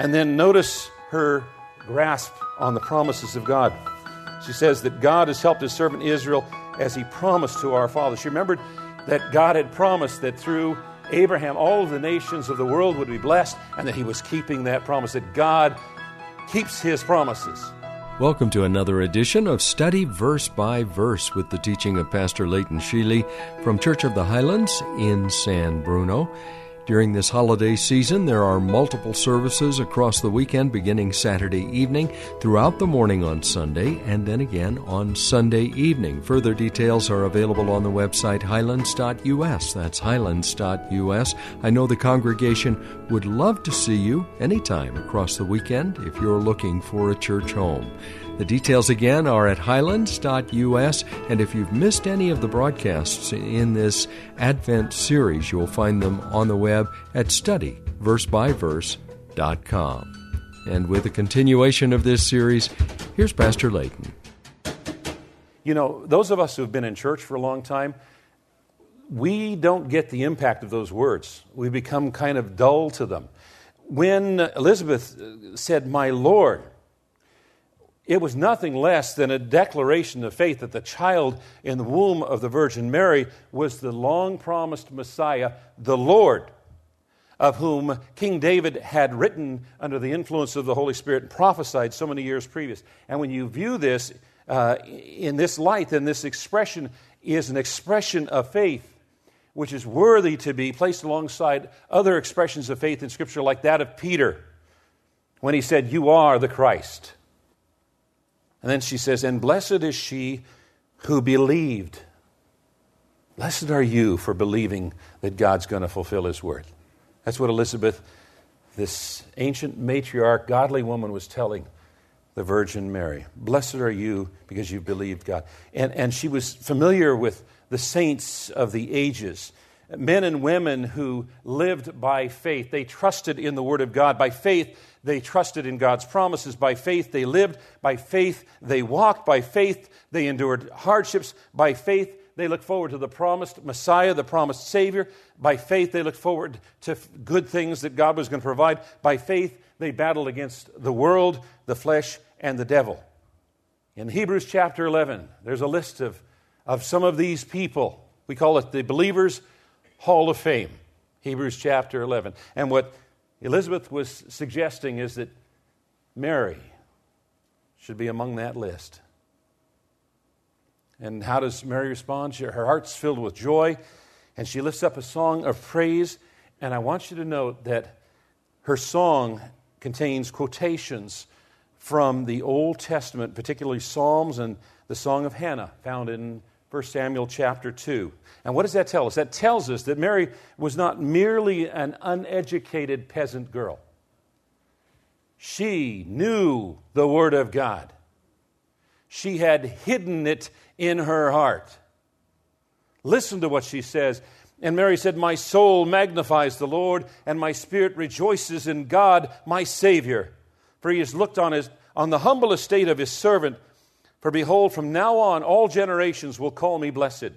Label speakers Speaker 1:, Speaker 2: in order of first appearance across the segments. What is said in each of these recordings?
Speaker 1: And then notice her grasp on the promises of God. She says that God has helped his servant Israel as he promised to our fathers. She remembered that God had promised that through Abraham all of the nations of the world would be blessed and that he was keeping that promise, that God keeps his promises.
Speaker 2: Welcome to another edition of Study Verse by Verse with the teaching of Pastor Leighton Sheely from Church of the Highlands in San Bruno. During this holiday season, there are multiple services across the weekend beginning Saturday evening, throughout the morning on Sunday, and then again on Sunday evening. Further details are available on the website highlands.us. That's highlands.us. I know the congregation would love to see you anytime across the weekend if you're looking for a church home. The details again are at highlands.us, and if you've missed any of the broadcasts in this Advent series, you'll find them on the web at studyversebyverse.com. And with the continuation of this series, here's Pastor Layton.
Speaker 1: You know, those of us who've been in church for a long time, we don't get the impact of those words. We become kind of dull to them. When Elizabeth said, My Lord, it was nothing less than a declaration of faith that the child in the womb of the Virgin Mary was the long promised Messiah, the Lord, of whom King David had written under the influence of the Holy Spirit and prophesied so many years previous. And when you view this uh, in this light, then this expression is an expression of faith which is worthy to be placed alongside other expressions of faith in Scripture, like that of Peter when he said, You are the Christ. And then she says, And blessed is she who believed. Blessed are you for believing that God's going to fulfill his word. That's what Elizabeth, this ancient matriarch, godly woman, was telling the Virgin Mary. Blessed are you because you've believed God. And, and she was familiar with the saints of the ages men and women who lived by faith. They trusted in the Word of God. By faith, they trusted in God's promises. By faith, they lived. By faith, they walked. By faith, they endured hardships. By faith, they looked forward to the promised Messiah, the promised Savior. By faith, they looked forward to good things that God was going to provide. By faith, they battled against the world, the flesh, and the devil. In Hebrews chapter 11, there's a list of, of some of these people. We call it the Believers' Hall of Fame. Hebrews chapter 11. And what Elizabeth was suggesting is that Mary should be among that list. And how does Mary respond? She, her heart's filled with joy, and she lifts up a song of praise. And I want you to note that her song contains quotations from the Old Testament, particularly Psalms and the Song of Hannah, found in 1 Samuel chapter 2. And what does that tell us? That tells us that Mary was not merely an uneducated peasant girl. She knew the Word of God. She had hidden it in her heart. Listen to what she says. And Mary said, My soul magnifies the Lord, and my spirit rejoices in God, my Savior. For he has looked on, his, on the humble estate of his servant. For behold, from now on all generations will call me blessed.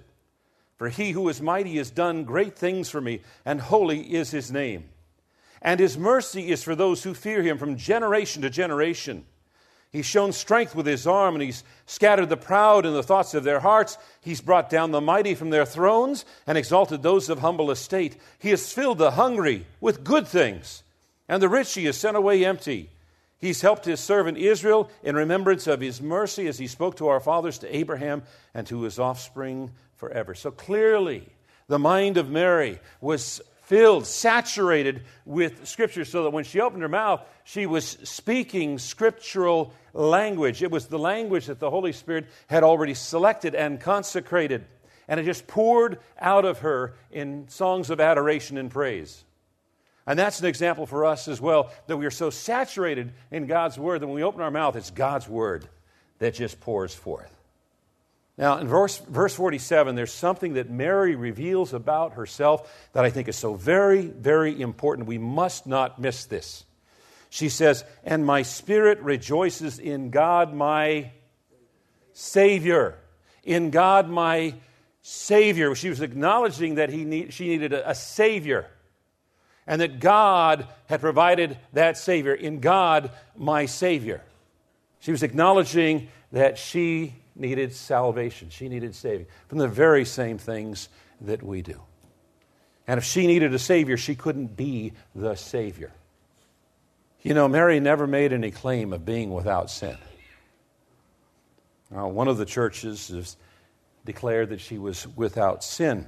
Speaker 1: For he who is mighty has done great things for me, and holy is his name. And his mercy is for those who fear him from generation to generation. He's shown strength with his arm, and he's scattered the proud in the thoughts of their hearts. He's brought down the mighty from their thrones and exalted those of humble estate. He has filled the hungry with good things, and the rich he has sent away empty. He's helped his servant Israel in remembrance of his mercy as he spoke to our fathers, to Abraham, and to his offspring forever. So clearly, the mind of Mary was filled, saturated with Scripture, so that when she opened her mouth, she was speaking scriptural language. It was the language that the Holy Spirit had already selected and consecrated. And it just poured out of her in songs of adoration and praise. And that's an example for us as well that we are so saturated in God's Word that when we open our mouth, it's God's Word that just pours forth. Now, in verse, verse 47, there's something that Mary reveals about herself that I think is so very, very important. We must not miss this. She says, And my spirit rejoices in God, my Savior. In God, my Savior. She was acknowledging that he need, she needed a, a Savior and that God had provided that Savior. In God, my Savior. She was acknowledging that she needed salvation. She needed saving from the very same things that we do. And if she needed a Savior, she couldn't be the Savior. You know, Mary never made any claim of being without sin. Now, one of the churches has declared that she was without sin.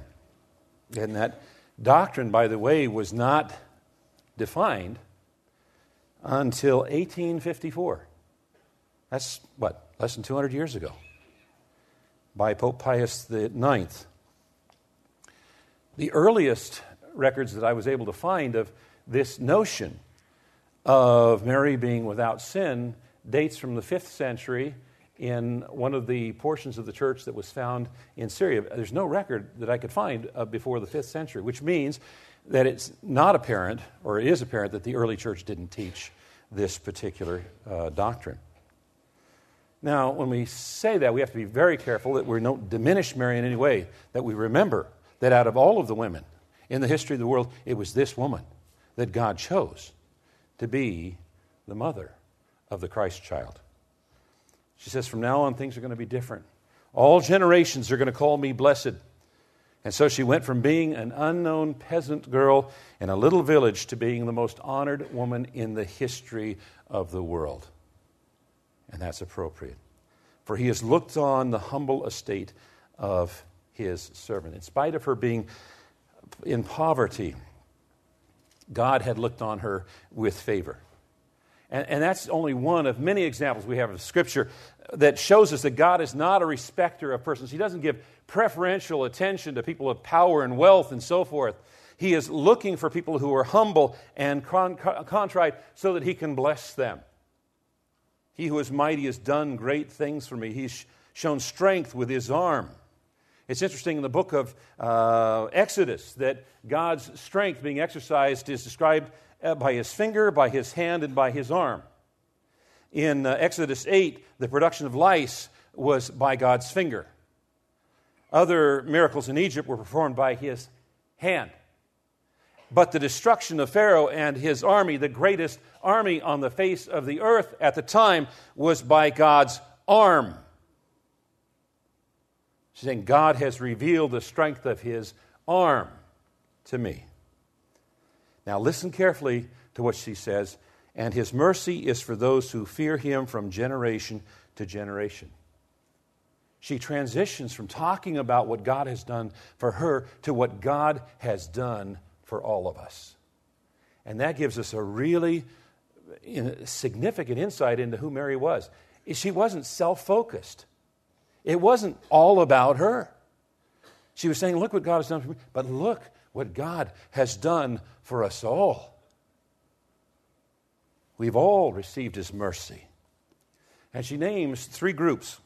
Speaker 1: And that doctrine, by the way, was not defined until 1854. That's what, less than 200 years ago, by Pope Pius IX. The earliest records that I was able to find of this notion of Mary being without sin dates from the 5th century in one of the portions of the church that was found in Syria. There's no record that I could find uh, before the 5th century, which means that it's not apparent, or it is apparent, that the early church didn't teach this particular uh, doctrine. Now, when we say that, we have to be very careful that we don't diminish Mary in any way, that we remember that out of all of the women in the history of the world, it was this woman that God chose to be the mother of the Christ child. She says, From now on, things are going to be different. All generations are going to call me blessed. And so she went from being an unknown peasant girl in a little village to being the most honored woman in the history of the world. And that's appropriate. For he has looked on the humble estate of his servant. In spite of her being in poverty, God had looked on her with favor. And, and, that's only one of many examples we have of Scripture that shows us that God is not a respecter of persons. He doesn't give preferential attention to people of power and wealth and so forth. He is looking for people who are humble and con- contrite so that He can bless them. He who is mighty has done great things for me. He's shown strength with His arm. It's interesting in the book of uh, Exodus that God's strength being exercised is described uh, by his finger, by his hand, and by his arm. In uh, Exodus 8, the production of lice was by God's finger. Other miracles in Egypt were performed by his hand. But the destruction of Pharaoh and his army, the greatest army on the face of the earth at the time, was by God's arm. She's saying, God has revealed the strength of his arm to me. Now, listen carefully to what she says. And his mercy is for those who fear him from generation to generation. She transitions from talking about what God has done for her to what God has done for all of us. And that gives us a really significant insight into who Mary was. She wasn't self focused, it wasn't all about her. She was saying, Look what God has done for me, but look what God has done for us all. We've all received His mercy. And she names three groups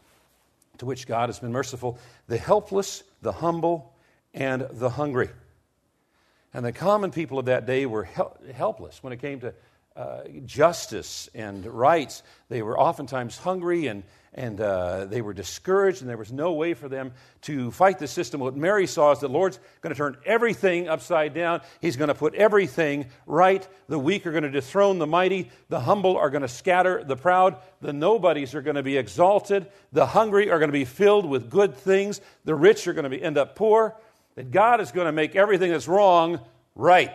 Speaker 1: to which God has been merciful the helpless, the humble, and the hungry. And the common people of that day were hel- helpless when it came to uh, justice and rights. They were oftentimes hungry and and uh, they were discouraged, and there was no way for them to fight the system. What Mary saw is the Lord's going to turn everything upside down. He's going to put everything right. The weak are going to dethrone the mighty. The humble are going to scatter the proud. The nobodies are going to be exalted. The hungry are going to be filled with good things. The rich are going to be, end up poor. That God is going to make everything that's wrong right.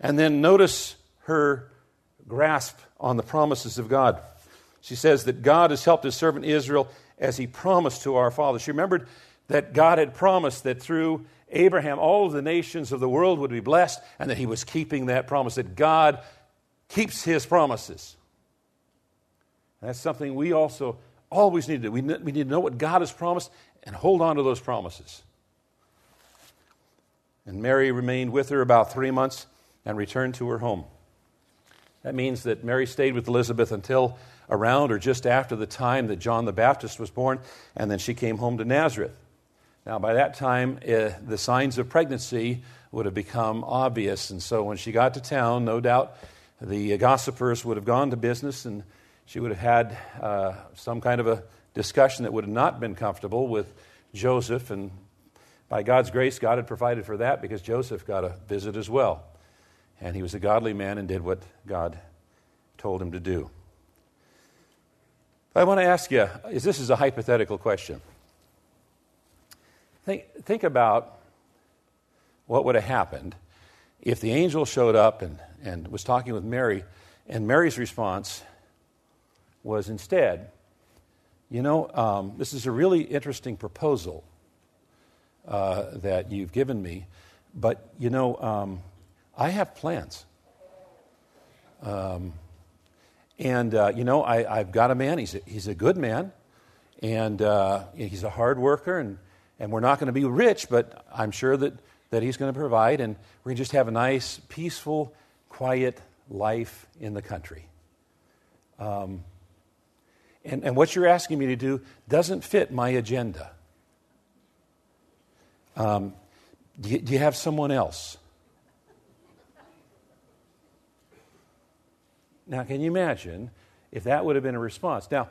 Speaker 1: And then notice her grasp on the promises of God. She says that God has helped his servant Israel as he promised to our fathers. She remembered that God had promised that through Abraham all of the nations of the world would be blessed and that he was keeping that promise, that God keeps his promises. That's something we also Always need to. do. we need to know what God has promised and hold on to those promises. And Mary remained with her about three months and returned to her home. That means that Mary stayed with Elizabeth until around or just after the time that John the Baptist was born, and then she came home to Nazareth. Now, by that time, uh, the signs of pregnancy would have become obvious, and so when she got to town, no doubt the gossipers would have gone to business and she would have had uh, some kind of a discussion that would have not been comfortable with Joseph. And by God's grace, God had provided for that because Joseph got a visit as well. And he was a godly man and did what God told him to do. I want to ask you is this is a hypothetical question. Think, think about what would have happened if the angel showed up and, and was talking with Mary, and Mary's response was instead, you know, um, this is a really interesting proposal uh, that you've given me, but, you know, um, I have plans. Um, and, uh, you know, I, have got a man, he's a, he's a good man, and uh, he's a hard worker, and, and we're not going to be rich, but I'm sure that, that he's going to provide, and we're going to just have a nice, peaceful, quiet life in the country. Um, and, and what you're asking me to do doesn't fit my agenda. Um, do, you, do you have someone else? Now, can you imagine if that would have been a response? Now,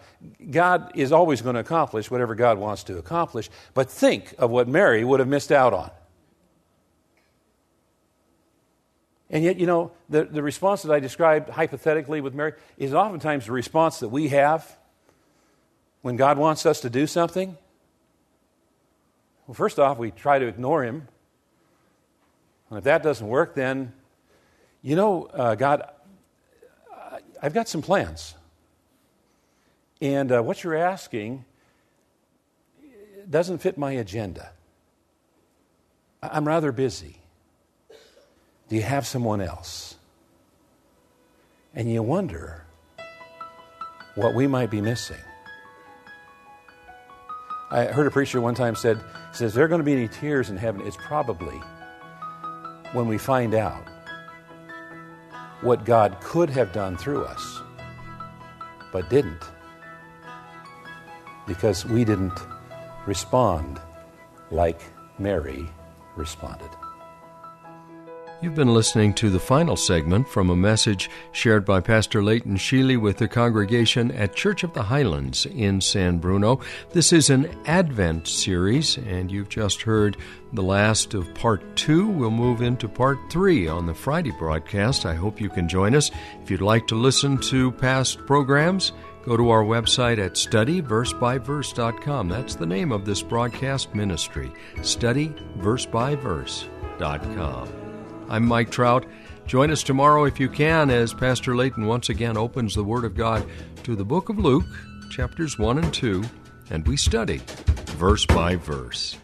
Speaker 1: God is always going to accomplish whatever God wants to accomplish, but think of what Mary would have missed out on. And yet, you know, the, the response that I described hypothetically with Mary is oftentimes the response that we have when God wants us to do something? Well, first off, we try to ignore Him. And if that doesn't work, then, you know, uh, God, I've got some plans. And uh, what you're asking doesn't fit my agenda. I'm rather busy. Do you have someone else? And you wonder what we might be missing. I heard a preacher one time said, says, there are going to be any tears in heaven? It's probably when we find out what God could have done through us, but didn't. Because we didn't respond like Mary responded.
Speaker 2: You've been listening to the final segment from a message shared by Pastor Leighton Sheely with the congregation at Church of the Highlands in San Bruno. This is an Advent series, and you've just heard the last of part two. We'll move into part three on the Friday broadcast. I hope you can join us. If you'd like to listen to past programs, go to our website at studyversebyverse.com. That's the name of this broadcast ministry, studyversebyverse.com. I'm Mike Trout. Join us tomorrow if you can as Pastor Layton once again opens the Word of God to the book of Luke, chapters 1 and 2, and we study verse by verse.